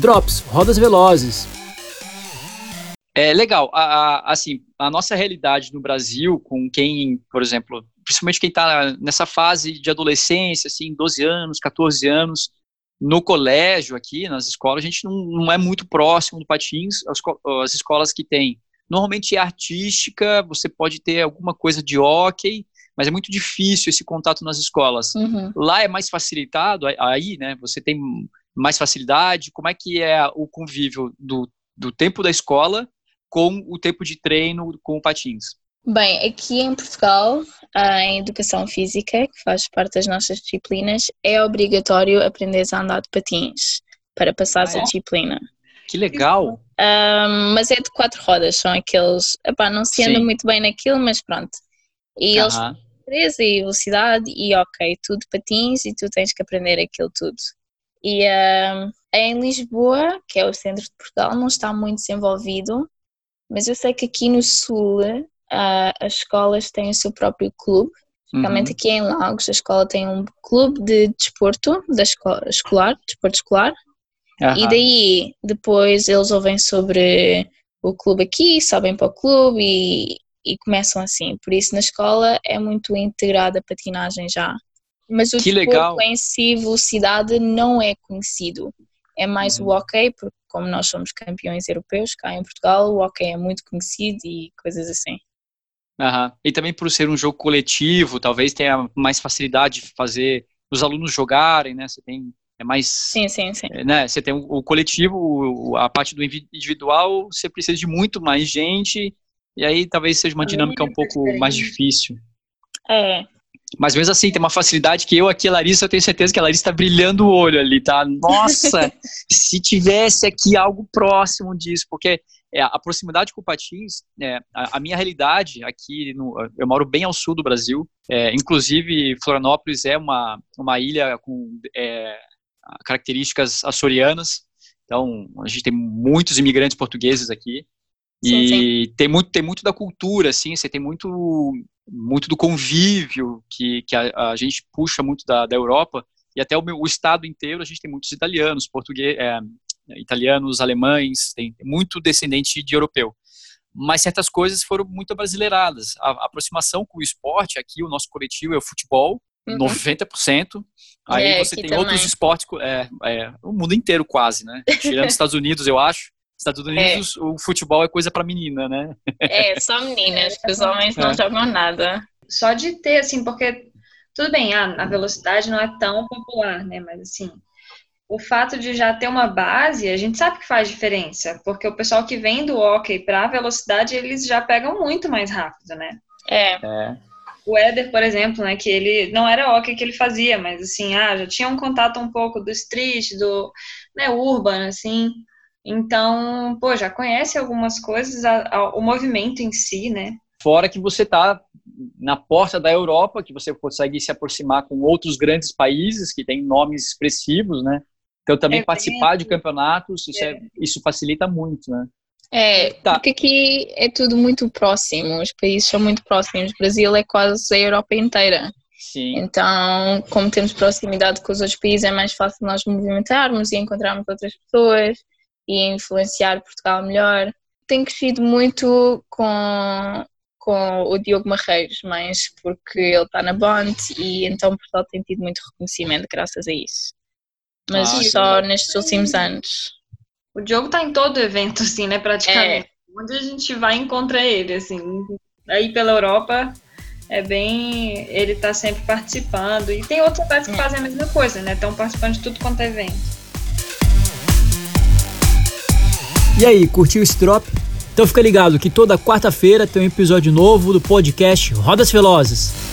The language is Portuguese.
Drops, rodas velozes. É legal. A, a, assim, a nossa realidade no Brasil, com quem, por exemplo, principalmente quem está nessa fase de adolescência, assim, 12 anos, 14 anos, no colégio aqui, nas escolas, a gente não, não é muito próximo do patins. As, as escolas que tem, normalmente é artística, você pode ter alguma coisa de hockey, mas é muito difícil esse contato nas escolas. Uhum. Lá é mais facilitado, aí, né, você tem mais facilidade, como é que é o convívio do, do tempo da escola com o tempo de treino com o patins? Bem, aqui em Portugal, a educação física, que faz parte das nossas disciplinas, é obrigatório aprender a andar de patins para passar ah, é? a disciplina. Que legal! Um, mas é de quatro rodas, são aqueles. Epá, não se anda Sim. muito bem naquilo, mas pronto. E uh -huh. eles têm e velocidade e ok, tudo patins e tu tens que aprender aquilo tudo. E um, em Lisboa, que é o centro de Portugal, não está muito desenvolvido, mas eu sei que aqui no Sul uh, as escolas têm o seu próprio clube. Realmente uhum. aqui em Lagos a escola tem um clube de desporto da escola escolar, desporto escolar. Uhum. E daí depois eles ouvem sobre o clube aqui, sabem para o clube e, e começam assim. Por isso na escola é muito integrada a patinagem já. Mas o que desporto legal. em si, velocidade, não é conhecido. É mais uhum. o hockey, porque como nós somos campeões europeus cá em Portugal, o hockey é muito conhecido e coisas assim. Uhum. E também por ser um jogo coletivo, talvez tenha mais facilidade de fazer os alunos jogarem, né? Você tem é mais sim sim sim é, né você tem o, coletivo a parte do individual você precisa de muito mais gente e aí talvez seja uma dinâmica um pouco mais difícil é mas mesmo assim, tem uma facilidade que eu aqui, Larissa, eu tenho certeza que a Larissa está brilhando o olho ali, tá? Nossa, se tivesse aqui algo próximo disso, porque é, a proximidade com o Patins, é, a, a, minha realidade aqui, no, eu moro bem ao sul do Brasil, é, inclusive Florianópolis é uma, uma ilha com é, características açorianas, então a gente tem muitos imigrantes portugueses aqui, e sim, sim. tem muito tem muito da cultura assim você tem muito muito do convívio que, que a, a gente puxa muito da, da Europa e até o, meu, o estado inteiro a gente tem muitos italianos português é, italianos alemães tem muito descendente de europeu mas certas coisas foram muito brasileiradas a, a aproximação com o esporte aqui o nosso coletivo é o futebol Uhum. 90%. Aí é, você tem também. outros esportes, é, é, o mundo inteiro quase, né? Tirando os Estados Unidos, eu acho. Estados Unidos, é. o futebol é coisa para menina, né? É, só meninas, os homens não é. jogam nada. Só de ter, assim, porque tudo bem, a, a velocidade não é tão popular, né? Mas assim, o fato de já ter uma base, a gente sabe que faz diferença, porque o pessoal que vem do hockey para a velocidade, eles já pegam muito mais rápido, né? É. é. O Éder, por exemplo, né, que ele não era hockey que ele fazia, mas assim, ah, já tinha um contato um pouco do street, do né, urban, assim. Então, pô, já conhece algumas coisas, a, a, o movimento em si, né? Fora que você está na porta da Europa, que você consegue se aproximar com outros grandes países que têm nomes expressivos, né? Então, também é participar de campeonatos, isso, é. É, isso facilita muito, né? É, tá. porque aqui é tudo muito próximo, os países são muito próximos. O Brasil é quase a Europa inteira. Sim. Então, como temos proximidade com os outros países, é mais fácil nós movimentarmos e encontrarmos outras pessoas e influenciar Portugal melhor. Tenho crescido muito com, com o Diogo Marreiros, mas porque ele está na Bond e então Portugal tem tido muito reconhecimento graças a isso. Mas ah, só sim. nestes últimos anos. O Diogo está em todo evento, assim, né, praticamente. É. Onde a gente vai encontra ele, assim. Aí pela Europa é bem. Ele está sempre participando. E tem outros lugares que é. fazem a mesma coisa, né? Estão participando de tudo quanto é evento. E aí, curtiu esse drop? Então fica ligado que toda quarta-feira tem um episódio novo do podcast Rodas Velozes.